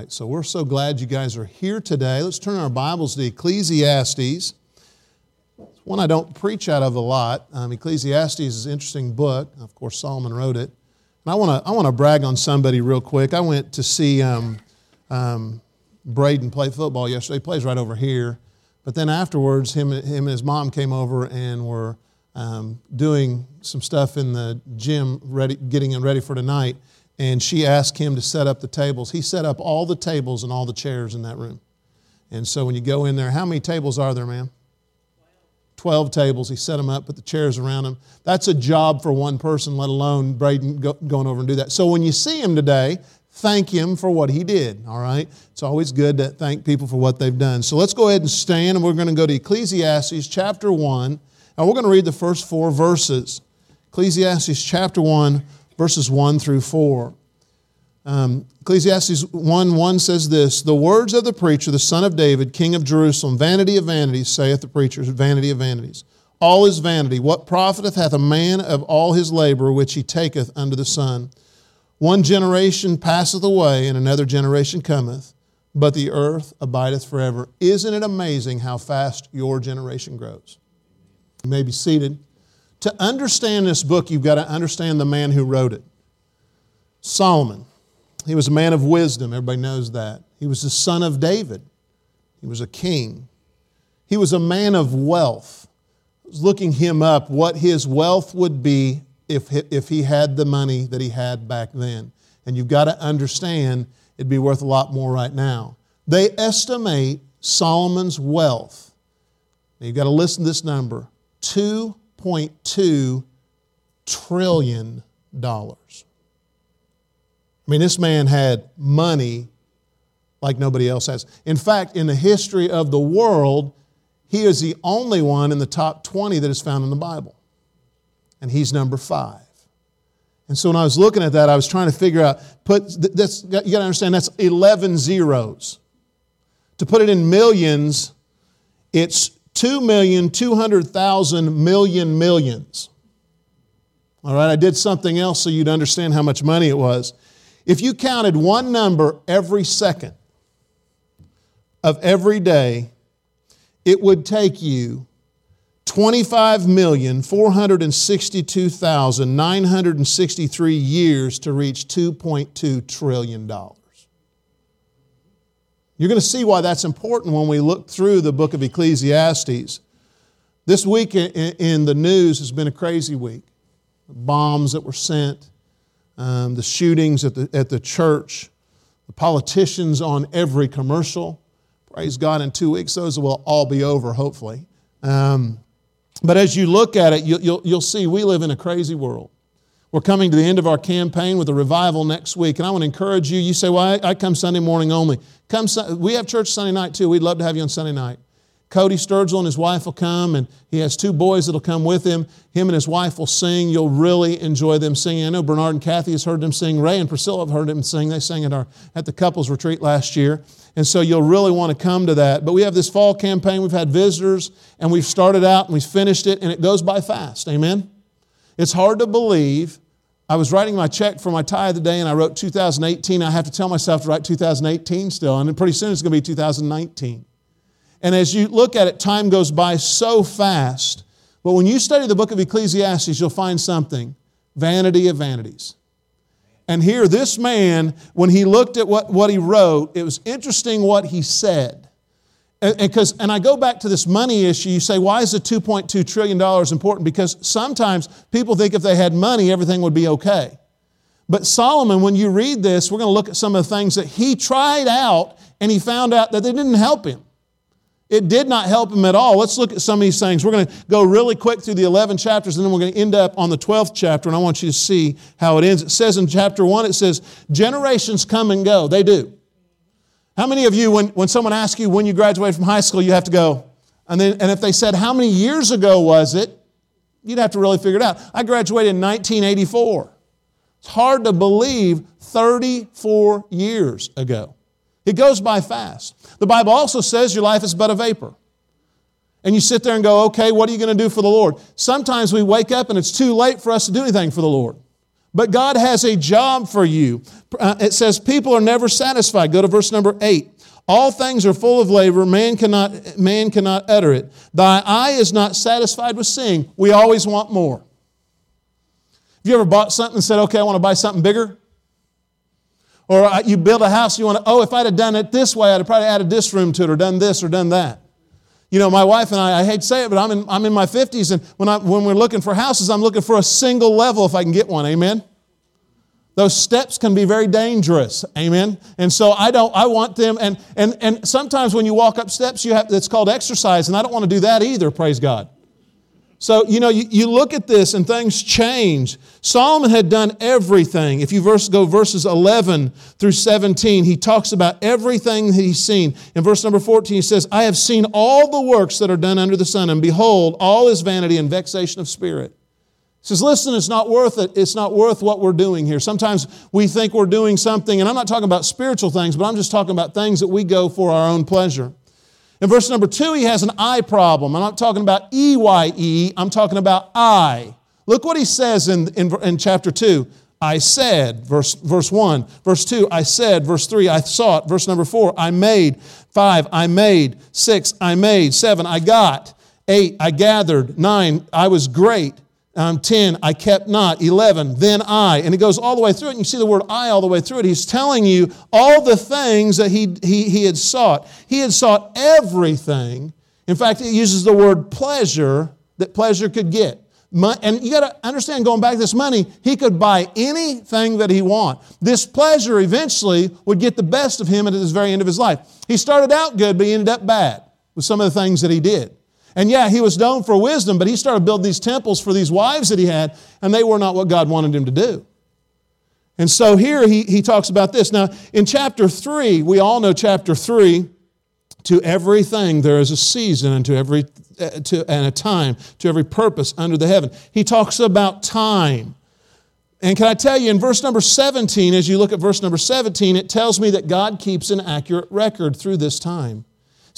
tonight. So we're so glad you guys are here today. Let's turn our Bibles to Ecclesiastes. It's one I don't preach out of a lot. Um, Ecclesiastes is an interesting book. Of course, Solomon wrote it. And I want to I want to brag on somebody real quick. I went to see um, um, Braden play football yesterday. He plays right over here. But then afterwards, him, him and his mom came over and were um, doing some stuff in the gym, ready, getting him ready for tonight. And she asked him to set up the tables. He set up all the tables and all the chairs in that room. And so when you go in there, how many tables are there, ma'am? 12 tables. He set them up, put the chairs around them. That's a job for one person, let alone Braden go, going over and do that. So when you see him today, thank him for what he did, all right? It's always good to thank people for what they've done. So let's go ahead and stand, and we're going to go to Ecclesiastes chapter 1, and we're going to read the first four verses. Ecclesiastes chapter 1, verses 1 through 4. Um, Ecclesiastes 1 1 says this The words of the preacher, the son of David, king of Jerusalem, vanity of vanities, saith the preacher, vanity of vanities. All is vanity. What profiteth hath a man of all his labor which he taketh under the sun? One generation passeth away, and another generation cometh, but the earth abideth forever. Isn't it amazing how fast your generation grows? You may be seated. To understand this book, you've got to understand the man who wrote it Solomon. He was a man of wisdom, everybody knows that. He was the son of David, he was a king. He was a man of wealth. I was looking him up what his wealth would be if, if he had the money that he had back then. And you've got to understand it'd be worth a lot more right now. They estimate Solomon's wealth. Now you've got to listen to this number $2.2 trillion. I mean, this man had money like nobody else has. In fact, in the history of the world, he is the only one in the top 20 that is found in the Bible and he's number five. And so when I was looking at that, I was trying to figure out, put that's, you got to understand that's 11 zeros. To put it in millions, it's 2,200,000 million millions. All right, I did something else so you'd understand how much money it was. If you counted one number every second of every day, it would take you 25,462,963 years to reach $2.2 trillion. You're going to see why that's important when we look through the book of Ecclesiastes. This week in the news has been a crazy week. Bombs that were sent, um, the shootings at the, at the church, the politicians on every commercial. Praise God, in two weeks, those will all be over, hopefully. Um, but as you look at it, you'll, you'll, you'll see we live in a crazy world. We're coming to the end of our campaign with a revival next week. And I want to encourage you. You say, well, I, I come Sunday morning only. Come, we have church Sunday night too. We'd love to have you on Sunday night. Cody Sturgill and his wife will come, and he has two boys that'll come with him. Him and his wife will sing. You'll really enjoy them singing. I know Bernard and Kathy has heard them sing. Ray and Priscilla have heard them sing. They sang at, our, at the couples retreat last year. And so you'll really want to come to that. But we have this fall campaign. We've had visitors, and we've started out and we've finished it, and it goes by fast. Amen? It's hard to believe. I was writing my check for my tithe today, and I wrote 2018. I have to tell myself to write 2018 still, and pretty soon it's going to be 2019. And as you look at it, time goes by so fast. But when you study the book of Ecclesiastes, you'll find something vanity of vanities. And here, this man, when he looked at what, what he wrote, it was interesting what he said. And, and, and I go back to this money issue. You say, why is the $2.2 trillion important? Because sometimes people think if they had money, everything would be okay. But Solomon, when you read this, we're going to look at some of the things that he tried out and he found out that they didn't help him. It did not help him at all. Let's look at some of these things. We're going to go really quick through the 11 chapters and then we're going to end up on the 12th chapter and I want you to see how it ends. It says in chapter 1, it says, generations come and go. They do. How many of you, when, when someone asks you when you graduated from high school, you have to go, and, then, and if they said, how many years ago was it? You'd have to really figure it out. I graduated in 1984. It's hard to believe 34 years ago. It goes by fast. The Bible also says your life is but a vapor. And you sit there and go, okay, what are you going to do for the Lord? Sometimes we wake up and it's too late for us to do anything for the Lord. But God has a job for you. Uh, it says, People are never satisfied. Go to verse number eight. All things are full of labor, man cannot, man cannot utter it. Thy eye is not satisfied with seeing. We always want more. Have you ever bought something and said, okay, I want to buy something bigger? Or uh, you build a house, you want to, oh, if I'd have done it this way, I'd have probably added this room to it or done this or done that. You know, my wife and I, I hate to say it, but I'm in, I'm in my 50s, and when, I, when we're looking for houses, I'm looking for a single level if I can get one. Amen? Those steps can be very dangerous. Amen. And so I don't, I want them, and and and sometimes when you walk up steps, you have it's called exercise, and I don't want to do that either, praise God. So, you know, you, you look at this and things change. Solomon had done everything. If you verse, go verses 11 through 17, he talks about everything that he's seen. In verse number 14, he says, I have seen all the works that are done under the sun, and behold, all is vanity and vexation of spirit. He says, listen, it's not worth it. It's not worth what we're doing here. Sometimes we think we're doing something, and I'm not talking about spiritual things, but I'm just talking about things that we go for our own pleasure. In verse number two, he has an I problem. I'm not talking about E Y E, I'm talking about I. Look what he says in, in, in chapter 2. I said, verse, verse 1. Verse 2, I said. Verse 3, I sought. Verse number 4, I made. 5, I made. 6, I made. 7, I got. 8, I gathered. 9, I was great. Um, 10, I kept not. 11, then I. And it goes all the way through it. And you see the word I all the way through it. He's telling you all the things that he, he, he had sought. He had sought everything. In fact, it uses the word pleasure that pleasure could get. And you got to understand, going back to this money, he could buy anything that he want. This pleasure eventually would get the best of him at this very end of his life. He started out good, but he ended up bad with some of the things that he did. And yeah, he was known for wisdom, but he started building these temples for these wives that he had, and they were not what God wanted him to do. And so here he, he talks about this. Now, in chapter 3, we all know chapter 3 to everything there is a season and to every uh, to, and a time to every purpose under the heaven he talks about time and can i tell you in verse number 17 as you look at verse number 17 it tells me that god keeps an accurate record through this time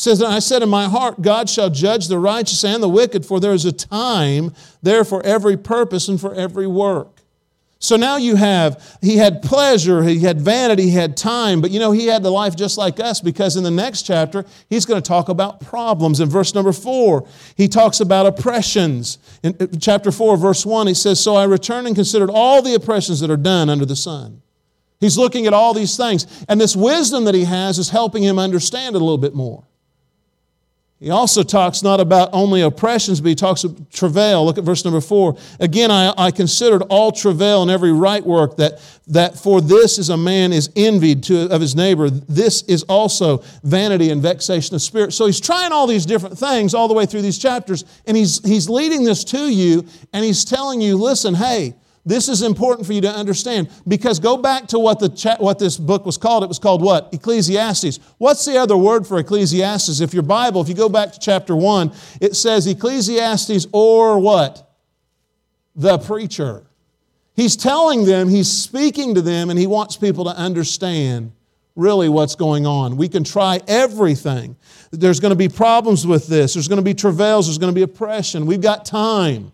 says, I said in my heart, God shall judge the righteous and the wicked, for there is a time there for every purpose and for every work. So now you have, he had pleasure, he had vanity, he had time, but you know, he had the life just like us because in the next chapter, he's going to talk about problems. In verse number four, he talks about oppressions. In chapter four, verse one, he says, So I returned and considered all the oppressions that are done under the sun. He's looking at all these things, and this wisdom that he has is helping him understand it a little bit more. He also talks not about only oppressions, but he talks of travail. Look at verse number four. Again, I, I considered all travail and every right work that, that for this is a man is envied to, of his neighbor. This is also vanity and vexation of spirit. So he's trying all these different things all the way through these chapters, and he's, he's leading this to you, and he's telling you, listen, hey, this is important for you to understand because go back to what, the cha- what this book was called. It was called what? Ecclesiastes. What's the other word for Ecclesiastes? If your Bible, if you go back to chapter 1, it says Ecclesiastes or what? The preacher. He's telling them, he's speaking to them, and he wants people to understand really what's going on. We can try everything. There's going to be problems with this, there's going to be travails, there's going to be oppression. We've got time.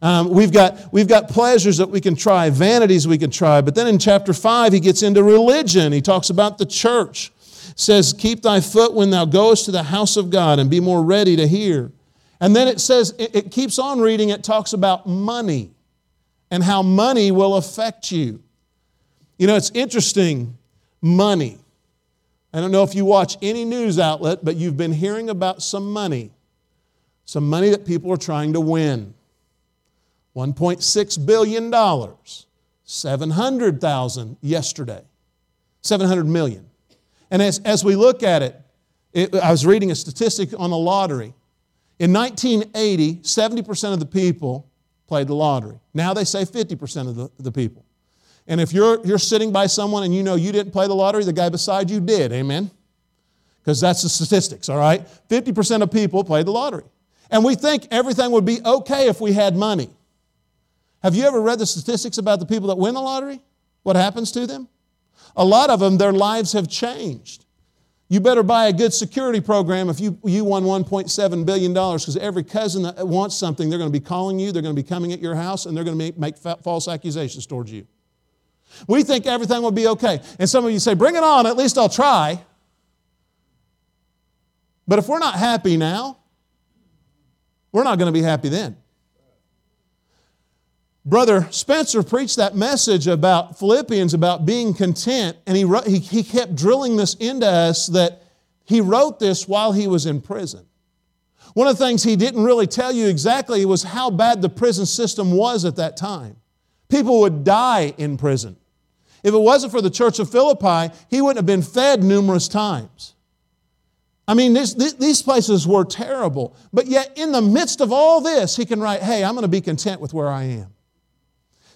Um, we've, got, we've got pleasures that we can try, vanities we can try. But then in chapter 5, he gets into religion. He talks about the church. says, Keep thy foot when thou goest to the house of God and be more ready to hear. And then it says, it, it keeps on reading, it talks about money and how money will affect you. You know, it's interesting money. I don't know if you watch any news outlet, but you've been hearing about some money, some money that people are trying to win. $1.6 billion, 700,000 yesterday, 700 million. And as, as we look at it, it, I was reading a statistic on the lottery. In 1980, 70% of the people played the lottery. Now they say 50% of the, the people. And if you're, you're sitting by someone and you know you didn't play the lottery, the guy beside you did, amen? Because that's the statistics, all right? 50% of people played the lottery. And we think everything would be okay if we had money. Have you ever read the statistics about the people that win the lottery? What happens to them? A lot of them, their lives have changed. You better buy a good security program if you, you won $1.7 billion because every cousin that wants something, they're going to be calling you, they're going to be coming at your house, and they're going to make, make false accusations towards you. We think everything will be okay. And some of you say, bring it on, at least I'll try. But if we're not happy now, we're not going to be happy then. Brother Spencer preached that message about Philippians, about being content, and he, wrote, he, he kept drilling this into us that he wrote this while he was in prison. One of the things he didn't really tell you exactly was how bad the prison system was at that time. People would die in prison. If it wasn't for the church of Philippi, he wouldn't have been fed numerous times. I mean, this, these places were terrible. But yet, in the midst of all this, he can write, Hey, I'm going to be content with where I am.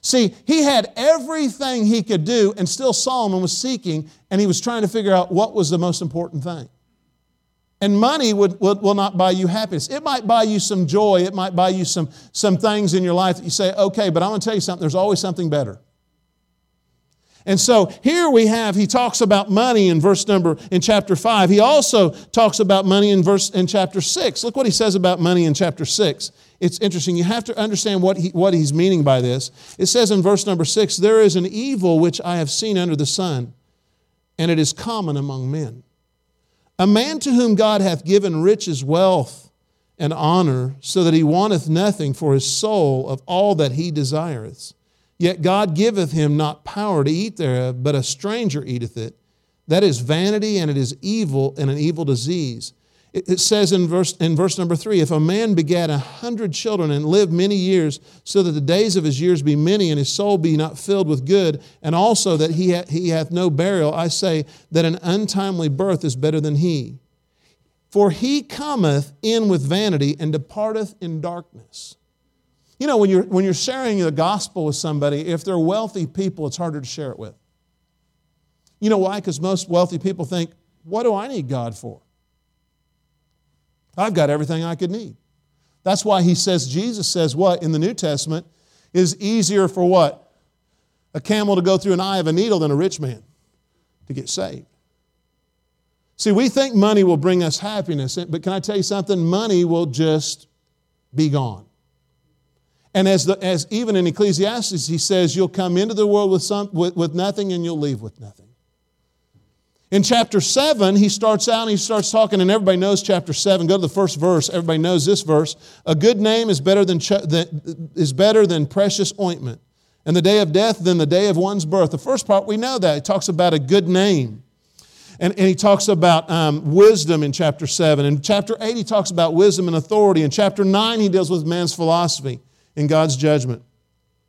See, he had everything he could do, and still Solomon was seeking, and he was trying to figure out what was the most important thing. And money would, will, will not buy you happiness. It might buy you some joy, it might buy you some, some things in your life that you say, okay, but I'm going to tell you something, there's always something better. And so here we have, he talks about money in verse number, in chapter 5. He also talks about money in verse, in chapter 6. Look what he says about money in chapter 6. It's interesting. You have to understand what, he, what he's meaning by this. It says in verse number 6, There is an evil which I have seen under the sun, and it is common among men. A man to whom God hath given riches, wealth, and honor, so that he wanteth nothing for his soul of all that he desireth. Yet God giveth him not power to eat thereof, but a stranger eateth it. That is vanity, and it is evil, and an evil disease. It says in verse, in verse number three if a man begat a hundred children and lived many years, so that the days of his years be many, and his soul be not filled with good, and also that he, ha- he hath no burial, I say that an untimely birth is better than he. For he cometh in with vanity and departeth in darkness. You know, when you're, when you're sharing the gospel with somebody, if they're wealthy people, it's harder to share it with. You know why? Because most wealthy people think, what do I need God for? I've got everything I could need. That's why he says, Jesus says what in the New Testament is easier for what? A camel to go through an eye of a needle than a rich man to get saved. See, we think money will bring us happiness, but can I tell you something? Money will just be gone. And as, the, as even in Ecclesiastes, he says, you'll come into the world with, some, with, with nothing and you'll leave with nothing. In chapter 7, he starts out and he starts talking, and everybody knows chapter 7. Go to the first verse. Everybody knows this verse. A good name is better than, is better than precious ointment, and the day of death than the day of one's birth. The first part, we know that. He talks about a good name. And, and he talks about um, wisdom in chapter 7. In chapter 8, he talks about wisdom and authority. In chapter 9, he deals with man's philosophy and God's judgment.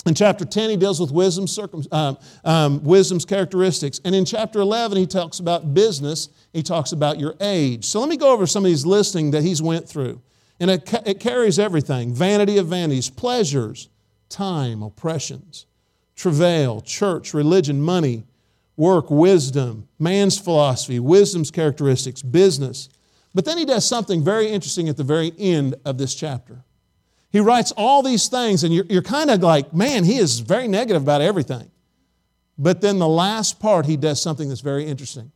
In chapter 10, he deals with circum, um, um, wisdom's characteristics. And in chapter 11, he talks about business. He talks about your age. So let me go over some of these listing that he's went through. And it, it carries everything vanity of vanities, pleasures, time, oppressions, travail, church, religion, money, work, wisdom, man's philosophy, wisdom's characteristics, business. But then he does something very interesting at the very end of this chapter. He writes all these things, and you're, you're kind of like, man, he is very negative about everything. But then the last part, he does something that's very interesting.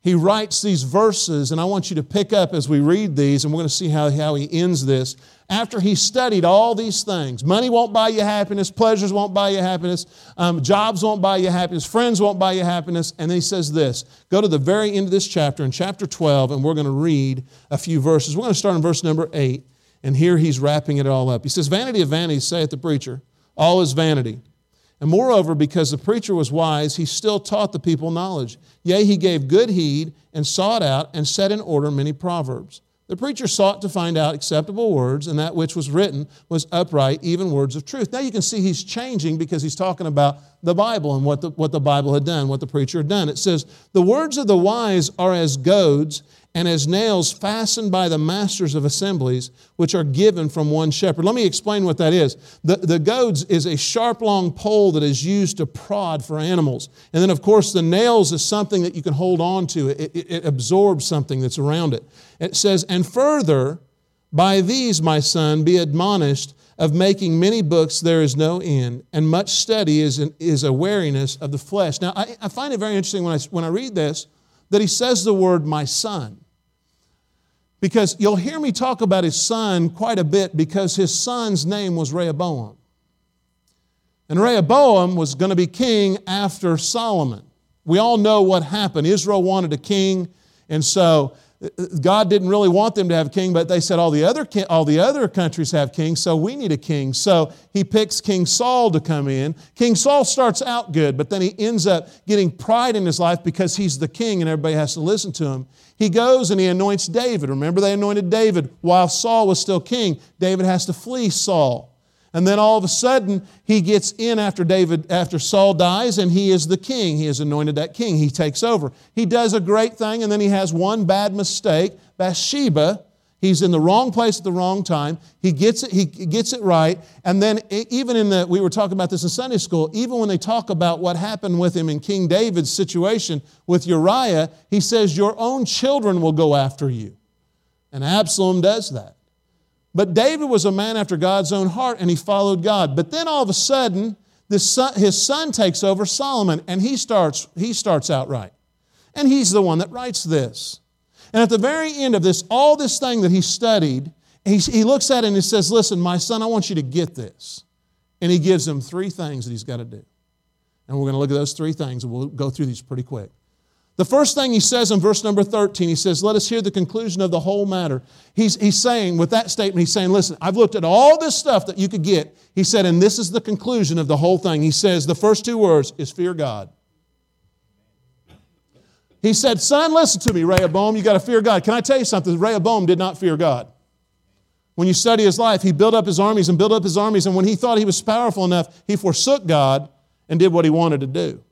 He writes these verses, and I want you to pick up as we read these, and we're going to see how, how he ends this. After he studied all these things money won't buy you happiness, pleasures won't buy you happiness, um, jobs won't buy you happiness, friends won't buy you happiness. And then he says this go to the very end of this chapter, in chapter 12, and we're going to read a few verses. We're going to start in verse number 8. And here he's wrapping it all up. He says, Vanity of vanities, saith the preacher, all is vanity. And moreover, because the preacher was wise, he still taught the people knowledge. Yea, he gave good heed and sought out and set in order many proverbs. The preacher sought to find out acceptable words, and that which was written was upright, even words of truth. Now you can see he's changing because he's talking about the Bible and what the, what the Bible had done, what the preacher had done. It says, The words of the wise are as goads, and as nails fastened by the masters of assemblies, which are given from one shepherd. Let me explain what that is. The, the goads is a sharp, long pole that is used to prod for animals. And then, of course, the nails is something that you can hold on to, it, it, it absorbs something that's around it. It says, And further, by these, my son, be admonished of making many books there is no end, and much study is, an, is a weariness of the flesh. Now, I, I find it very interesting when I, when I read this that he says the word my son. Because you'll hear me talk about his son quite a bit because his son's name was Rehoboam. And Rehoboam was going to be king after Solomon. We all know what happened. Israel wanted a king, and so uh, God didn't really want them to have a king, but they said all the other all the other countries have kings, so we need a king. So he picks King Saul to come in. King Saul starts out good, but then he ends up getting pride in his life because he's the king and everybody has to listen to him. He goes and he anoints David. Remember they anointed David while Saul was still king. David has to flee Saul. And then all of a sudden, he gets in after David, after Saul dies, and he is the king. He is anointed that king. He takes over. He does a great thing, and then he has one bad mistake. Bathsheba, he's in the wrong place at the wrong time. He gets it, he gets it right. And then even in the, we were talking about this in Sunday school, even when they talk about what happened with him in King David's situation with Uriah, he says, Your own children will go after you. And Absalom does that. But David was a man after God's own heart and he followed God. But then all of a sudden, son, his son takes over Solomon and he starts, he starts out right. And he's the one that writes this. And at the very end of this, all this thing that he studied, he, he looks at it and he says, Listen, my son, I want you to get this. And he gives him three things that he's got to do. And we're going to look at those three things and we'll go through these pretty quick. The first thing he says in verse number 13, he says, Let us hear the conclusion of the whole matter. He's, he's saying, with that statement, he's saying, Listen, I've looked at all this stuff that you could get. He said, and this is the conclusion of the whole thing. He says, the first two words is fear God. He said, Son, listen to me, Rehoboam, you got to fear God. Can I tell you something? Rehoboam did not fear God. When you study his life, he built up his armies and built up his armies, and when he thought he was powerful enough, he forsook God and did what he wanted to do.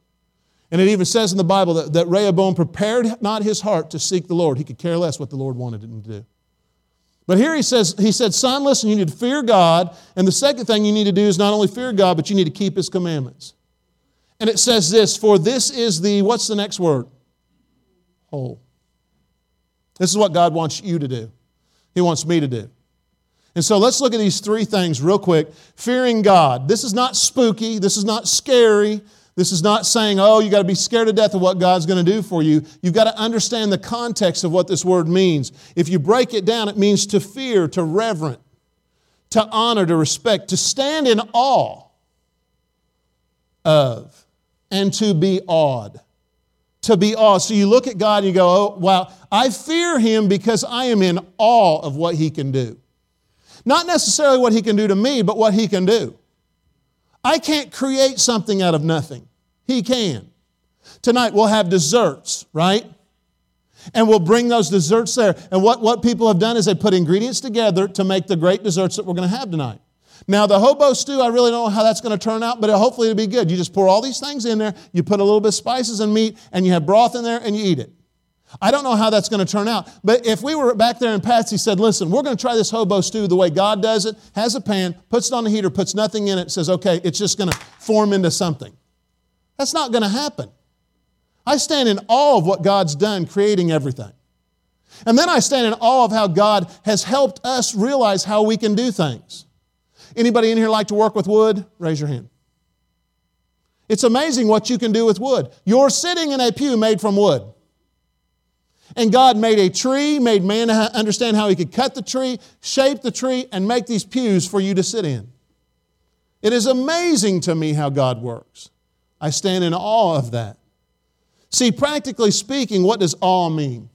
And it even says in the Bible that, that Rehoboam prepared not his heart to seek the Lord. He could care less what the Lord wanted him to do. But here he says, he said, son, listen, you need to fear God. And the second thing you need to do is not only fear God, but you need to keep his commandments. And it says this, for this is the, what's the next word? Whole. This is what God wants you to do. He wants me to do. And so let's look at these three things real quick. Fearing God. This is not spooky. This is not scary. This is not saying, oh, you got to be scared to death of what God's going to do for you. You've got to understand the context of what this word means. If you break it down, it means to fear, to reverent, to honor, to respect, to stand in awe of, and to be awed. To be awed. So you look at God and you go, oh, wow, I fear Him because I am in awe of what He can do. Not necessarily what He can do to me, but what He can do. I can't create something out of nothing. He can. Tonight we'll have desserts, right? And we'll bring those desserts there. And what, what people have done is they put ingredients together to make the great desserts that we're going to have tonight. Now, the hobo stew, I really don't know how that's going to turn out, but hopefully it'll be good. You just pour all these things in there, you put a little bit of spices and meat, and you have broth in there, and you eat it. I don't know how that's going to turn out. But if we were back there and Patsy said, listen, we're going to try this hobo stew the way God does it, has a pan, puts it on the heater, puts nothing in it, says, okay, it's just going to form into something. That's not going to happen. I stand in awe of what God's done creating everything. And then I stand in awe of how God has helped us realize how we can do things. Anybody in here like to work with wood? Raise your hand. It's amazing what you can do with wood. You're sitting in a pew made from wood. And God made a tree, made man understand how he could cut the tree, shape the tree, and make these pews for you to sit in. It is amazing to me how God works. I stand in awe of that. See, practically speaking, what does awe mean?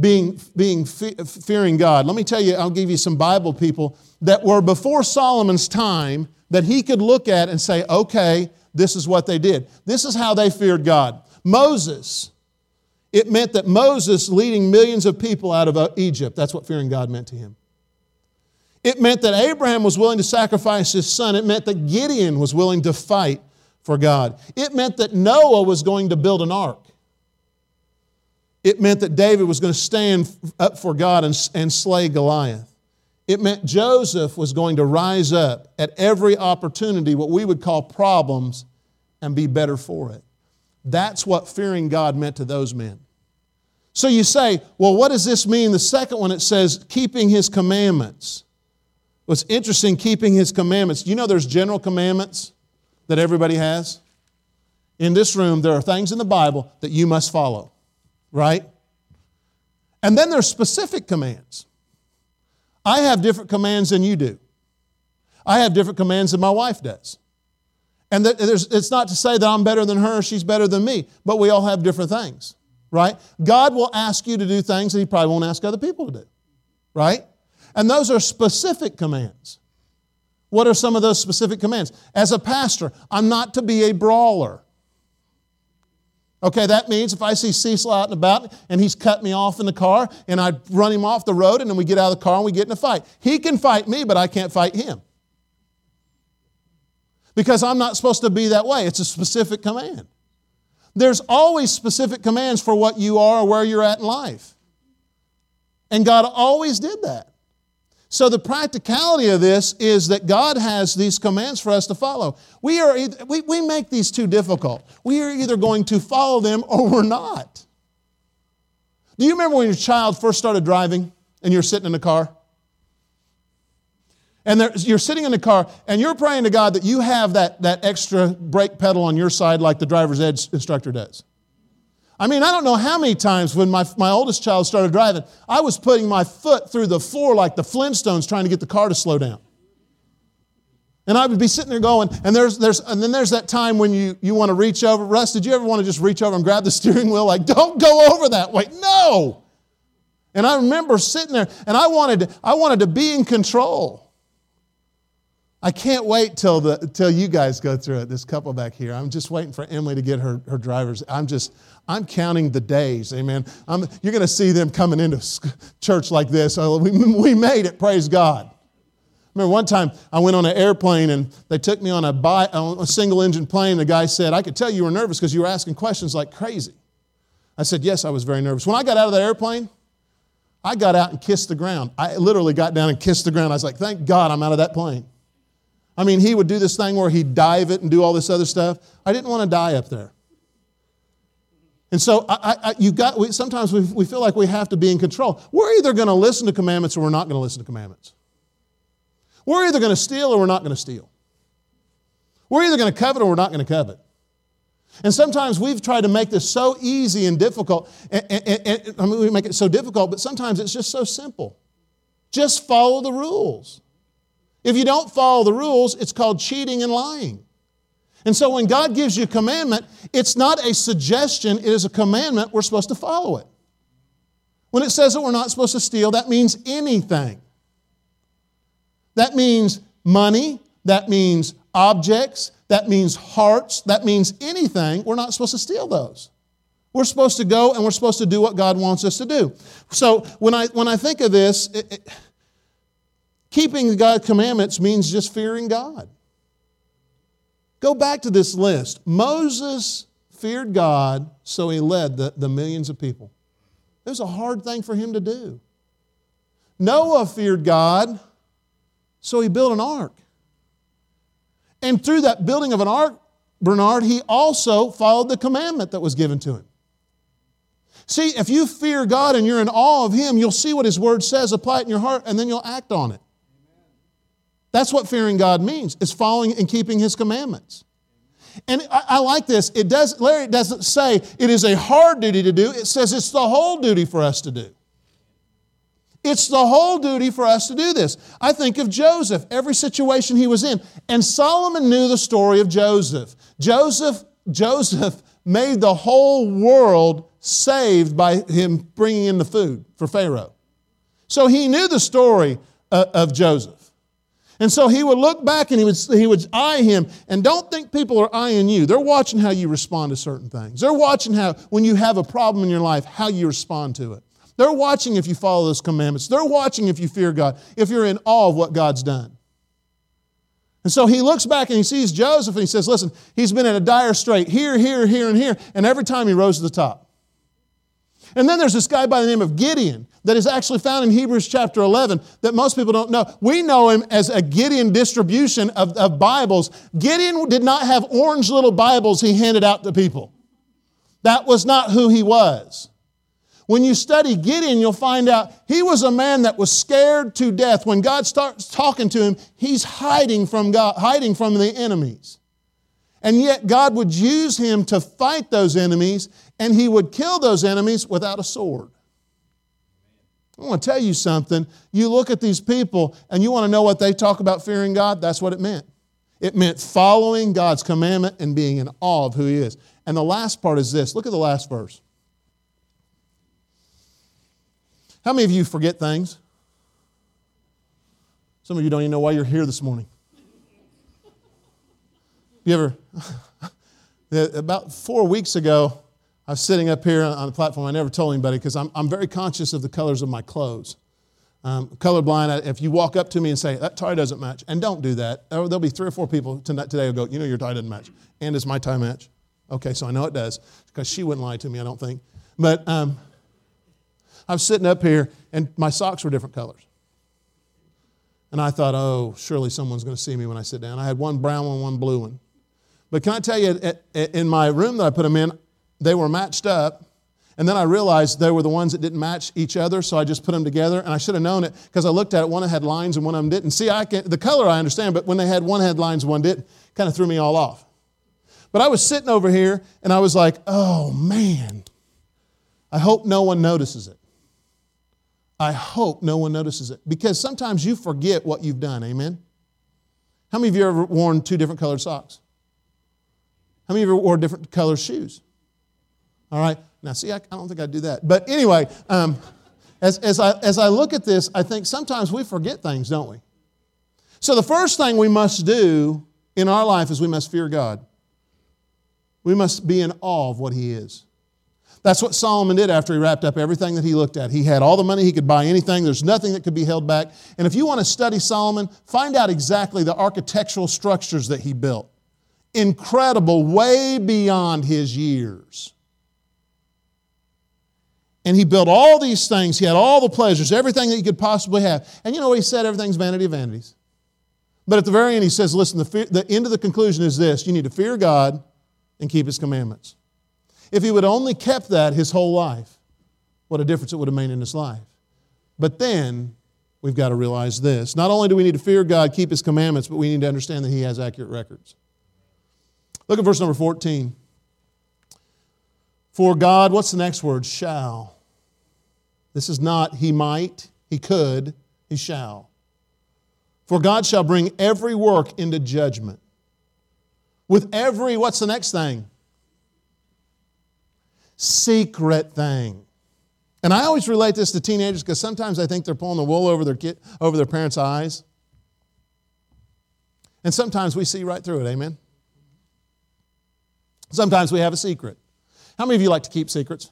Being, being fearing God. Let me tell you, I'll give you some Bible people that were before Solomon's time that he could look at and say, okay, this is what they did. This is how they feared God. Moses, it meant that Moses leading millions of people out of uh, Egypt, that's what fearing God meant to him. It meant that Abraham was willing to sacrifice his son. It meant that Gideon was willing to fight for God. It meant that Noah was going to build an ark. It meant that David was going to stand up for God and, and slay Goliath. It meant Joseph was going to rise up at every opportunity, what we would call problems, and be better for it. That's what fearing God meant to those men. So you say, well, what does this mean? The second one, it says, keeping his commandments. What's interesting, keeping his commandments. You know there's general commandments that everybody has? In this room, there are things in the Bible that you must follow, right? And then there's specific commands. I have different commands than you do. I have different commands than my wife does. And it's not to say that I'm better than her, she's better than me, but we all have different things, right? God will ask you to do things that He probably won't ask other people to do, right? And those are specific commands. What are some of those specific commands? As a pastor, I'm not to be a brawler. Okay, that means if I see Cecil out and about and he's cut me off in the car and I run him off the road and then we get out of the car and we get in a fight. He can fight me, but I can't fight him. Because I'm not supposed to be that way. It's a specific command. There's always specific commands for what you are or where you're at in life. And God always did that. So the practicality of this is that God has these commands for us to follow. We, are, we, we make these too difficult. We are either going to follow them or we're not. Do you remember when your child first started driving and you're sitting in the car? And there, you're sitting in the car and you're praying to God that you have that, that extra brake pedal on your side like the driver's ed instructor does. I mean, I don't know how many times when my, my oldest child started driving, I was putting my foot through the floor like the Flintstones trying to get the car to slow down. And I would be sitting there going, and there's, there's, and then there's that time when you, you want to reach over. Russ, did you ever want to just reach over and grab the steering wheel? Like, don't go over that way. No. And I remember sitting there, and I wanted I wanted to be in control. I can't wait till, the, till you guys go through it, this couple back here. I'm just waiting for Emily to get her, her driver's. I'm just, I'm counting the days, amen. I'm, you're going to see them coming into church like this. Oh, we, we made it, praise God. remember one time I went on an airplane and they took me on a, bi, a single engine plane. The guy said, I could tell you were nervous because you were asking questions like crazy. I said, Yes, I was very nervous. When I got out of the airplane, I got out and kissed the ground. I literally got down and kissed the ground. I was like, Thank God I'm out of that plane. I mean, he would do this thing where he'd dive it and do all this other stuff. I didn't want to die up there. And so I, I, you got, we, sometimes we, we feel like we have to be in control. We're either going to listen to commandments or we're not going to listen to commandments. We're either going to steal or we're not going to steal. We're either going to covet or we're not going to covet. And sometimes we've tried to make this so easy and difficult. And, and, and, I mean, we make it so difficult, but sometimes it's just so simple. Just follow the rules. If you don't follow the rules, it's called cheating and lying. And so when God gives you a commandment, it's not a suggestion, it is a commandment. We're supposed to follow it. When it says that we're not supposed to steal, that means anything. That means money, that means objects, that means hearts, that means anything. We're not supposed to steal those. We're supposed to go and we're supposed to do what God wants us to do. So when I, when I think of this, it, it, Keeping God's commandments means just fearing God. Go back to this list. Moses feared God, so he led the, the millions of people. It was a hard thing for him to do. Noah feared God, so he built an ark. And through that building of an ark, Bernard, he also followed the commandment that was given to him. See, if you fear God and you're in awe of Him, you'll see what His Word says, apply it in your heart, and then you'll act on it. That's what fearing God means, is following and keeping His commandments. And I, I, like this. It does, Larry doesn't say it is a hard duty to do. It says it's the whole duty for us to do. It's the whole duty for us to do this. I think of Joseph, every situation he was in. And Solomon knew the story of Joseph. Joseph, Joseph made the whole world saved by him bringing in the food for Pharaoh. So he knew the story uh, of Joseph. And so he would look back and he would, he would eye him. And don't think people are eyeing you. They're watching how you respond to certain things. They're watching how, when you have a problem in your life, how you respond to it. They're watching if you follow those commandments. They're watching if you fear God, if you're in awe of what God's done. And so he looks back and he sees Joseph and he says, Listen, he's been in a dire strait here, here, here, and here. And every time he rose to the top. And then there's this guy by the name of Gideon that is actually found in Hebrews chapter 11 that most people don't know. We know him as a Gideon distribution of, of Bibles. Gideon did not have orange little Bibles he handed out to people. That was not who he was. When you study Gideon, you'll find out he was a man that was scared to death. When God starts talking to him, he's hiding from God, hiding from the enemies. And yet God would use him to fight those enemies, and he would kill those enemies without a sword. I want to tell you something. You look at these people and you want to know what they talk about fearing God, that's what it meant. It meant following God's commandment and being in awe of who He is. And the last part is this look at the last verse. How many of you forget things? Some of you don't even know why you're here this morning. You ever, about four weeks ago, I was sitting up here on the platform. I never told anybody because I'm, I'm very conscious of the colors of my clothes. Um, colorblind, if you walk up to me and say, that tie doesn't match, and don't do that, there'll be three or four people today who go, you know your tie doesn't match. And does my tie match? Okay, so I know it does because she wouldn't lie to me, I don't think. But um, I was sitting up here and my socks were different colors. And I thought, oh, surely someone's going to see me when I sit down. I had one brown one, one blue one. But can I tell you, in my room that I put them in, they were matched up. And then I realized they were the ones that didn't match each other, so I just put them together. And I should have known it because I looked at it. One had lines and one of them didn't. See, I can, the color I understand, but when they had one had lines one didn't, kind of threw me all off. But I was sitting over here and I was like, oh man, I hope no one notices it. I hope no one notices it because sometimes you forget what you've done. Amen? How many of you ever worn two different colored socks? How many of you ever wore different colored shoes? All right. Now, see, I, I don't think I'd do that. But anyway, um, as, as, I, as I look at this, I think sometimes we forget things, don't we? So, the first thing we must do in our life is we must fear God. We must be in awe of what He is. That's what Solomon did after he wrapped up everything that he looked at. He had all the money, he could buy anything, there's nothing that could be held back. And if you want to study Solomon, find out exactly the architectural structures that he built. Incredible, way beyond his years. And he built all these things. He had all the pleasures, everything that he could possibly have. And you know what he said? Everything's vanity of vanities. But at the very end, he says, listen, the, fear, the end of the conclusion is this you need to fear God and keep his commandments. If he would only kept that his whole life, what a difference it would have made in his life. But then we've got to realize this. Not only do we need to fear God, keep his commandments, but we need to understand that he has accurate records. Look at verse number 14. For God, what's the next word? Shall. This is not he might, he could, he shall. For God shall bring every work into judgment. With every, what's the next thing? secret thing. And I always relate this to teenagers because sometimes I think they're pulling the wool over their, kid, over their parents' eyes. And sometimes we see right through it, amen? Sometimes we have a secret. How many of you like to keep secrets?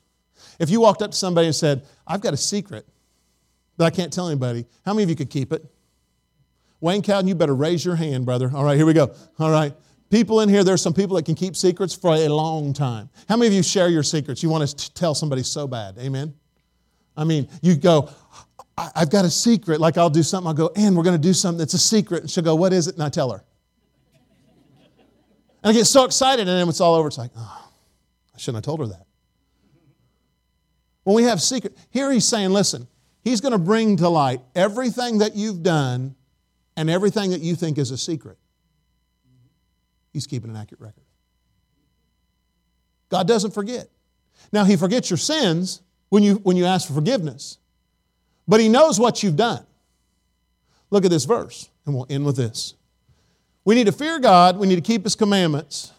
If you walked up to somebody and said, I've got a secret, that I can't tell anybody, how many of you could keep it? Wayne Cowden, you better raise your hand, brother. All right, here we go. All right. People in here, there's some people that can keep secrets for a long time. How many of you share your secrets? You want to tell somebody so bad. Amen? I mean, you go, I've got a secret. Like I'll do something, I'll go, and we're going to do something that's a secret. And she'll go, What is it? And I tell her. And I get so excited, and then it's all over. It's like, Oh, I shouldn't have told her that. When we have secret, here he's saying, Listen, he's going to bring to light everything that you've done and everything that you think is a secret. He's keeping an accurate record. God doesn't forget. Now, He forgets your sins when you, when you ask for forgiveness, but He knows what you've done. Look at this verse, and we'll end with this. We need to fear God, we need to keep His commandments,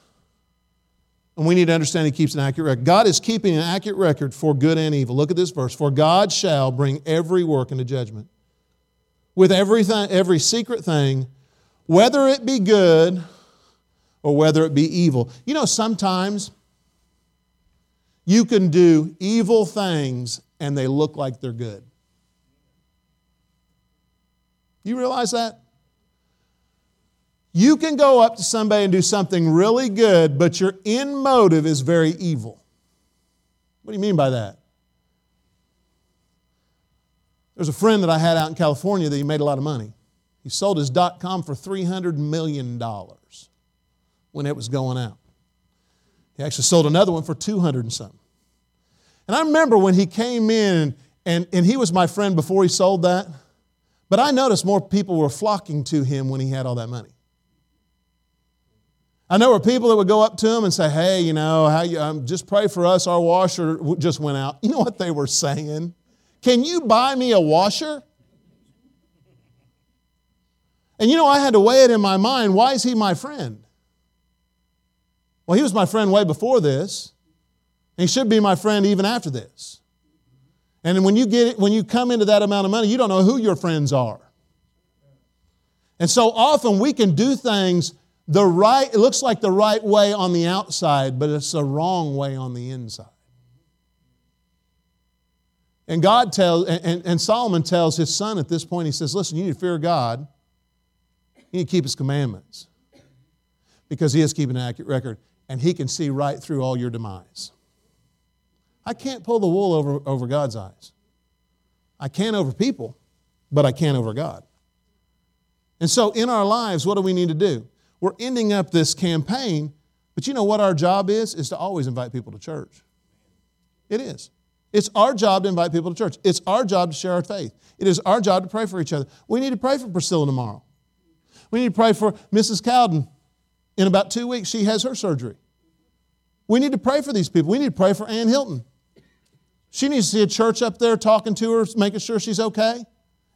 and we need to understand He keeps an accurate record. God is keeping an accurate record for good and evil. Look at this verse. For God shall bring every work into judgment with everything, every secret thing, whether it be good or whether it be evil. You know, sometimes you can do evil things and they look like they're good. You realize that? You can go up to somebody and do something really good, but your end motive is very evil. What do you mean by that? There's a friend that I had out in California that he made a lot of money. He sold his dot com for $300 million when it was going out. He actually sold another one for 200 and something. And I remember when he came in, and, and he was my friend before he sold that, but I noticed more people were flocking to him when he had all that money. I know there were people that would go up to him and say, Hey, you know, how you, um, just pray for us. Our washer just went out. You know what they were saying? Can you buy me a washer? And you know, I had to weigh it in my mind why is he my friend? Well, he was my friend way before this. And he should be my friend even after this. And when you get it, when you come into that amount of money, you don't know who your friends are. And so often we can do things the right, it looks like the right way on the outside, but it's the wrong way on the inside. And God tells, and, and Solomon tells his son at this point, he says, Listen, you need to fear God, you need to keep his commandments. Because he is keeping an accurate record, and he can see right through all your demise. I can't pull the wool over, over God's eyes. I can't over people, but I can't over God. And so in our lives, what do we need to do? We're ending up this campaign, but you know what our job is? Is to always invite people to church. It is. It's our job to invite people to church. It's our job to share our faith. It is our job to pray for each other. We need to pray for Priscilla tomorrow. We need to pray for Mrs. Cowden. In about two weeks, she has her surgery. We need to pray for these people. We need to pray for Ann Hilton. She needs to see a church up there talking to her, making sure she's okay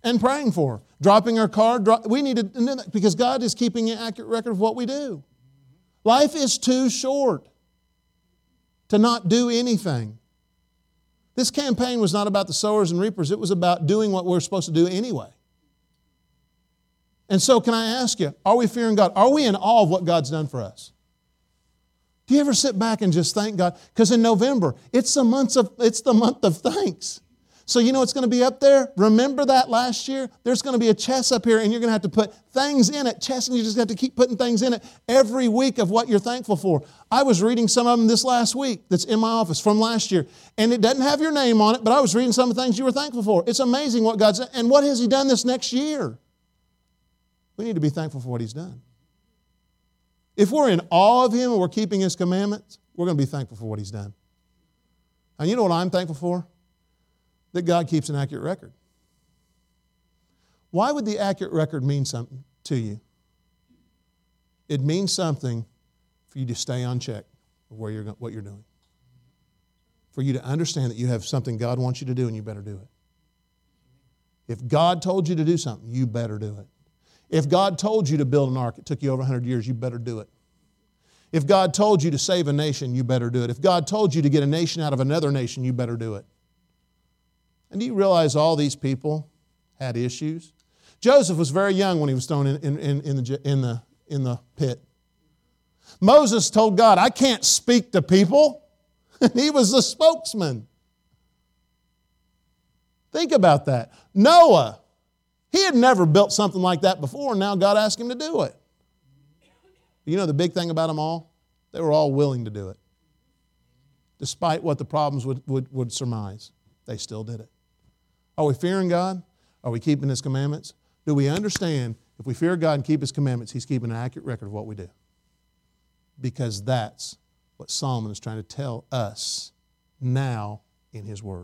and praying for her, dropping our. Drop, we need to, because God is keeping an accurate record of what we do. Life is too short to not do anything. This campaign was not about the sowers and reapers, it was about doing what we're supposed to do anyway. And so, can I ask you, are we fearing God? Are we in awe of what God's done for us? Do you ever sit back and just thank God? Because in November, it's the month of it's the month of thanks. So, you know what's going to be up there? Remember that last year? There's going to be a chest up here, and you're going to have to put things in it. Chest, and you just have to keep putting things in it every week of what you're thankful for. I was reading some of them this last week that's in my office from last year, and it doesn't have your name on it, but I was reading some of the things you were thankful for. It's amazing what God's done. And what has He done this next year? We need to be thankful for what He's done. If we're in awe of Him and we're keeping His commandments, we're going to be thankful for what He's done. And you know what I'm thankful for? That God keeps an accurate record. Why would the accurate record mean something to you? It means something for you to stay on check of where you're, what you're doing. For you to understand that you have something God wants you to do and you better do it. If God told you to do something, you better do it. If God told you to build an ark, it took you over 100 years, you better do it. If God told you to save a nation, you better do it. If God told you to get a nation out of another nation, you better do it. And do you realize all these people had issues? Joseph was very young when he was thrown in, in, in, the, in, the, in the pit. Moses told God, I can't speak to people. And he was the spokesman. Think about that. Noah, he had never built something like that before, and now God asked him to do it. You know the big thing about them all? They were all willing to do it. Despite what the problems would, would, would surmise, they still did it. Are we fearing God? Are we keeping His commandments? Do we understand if we fear God and keep His commandments, He's keeping an accurate record of what we do? Because that's what Solomon is trying to tell us now in his word.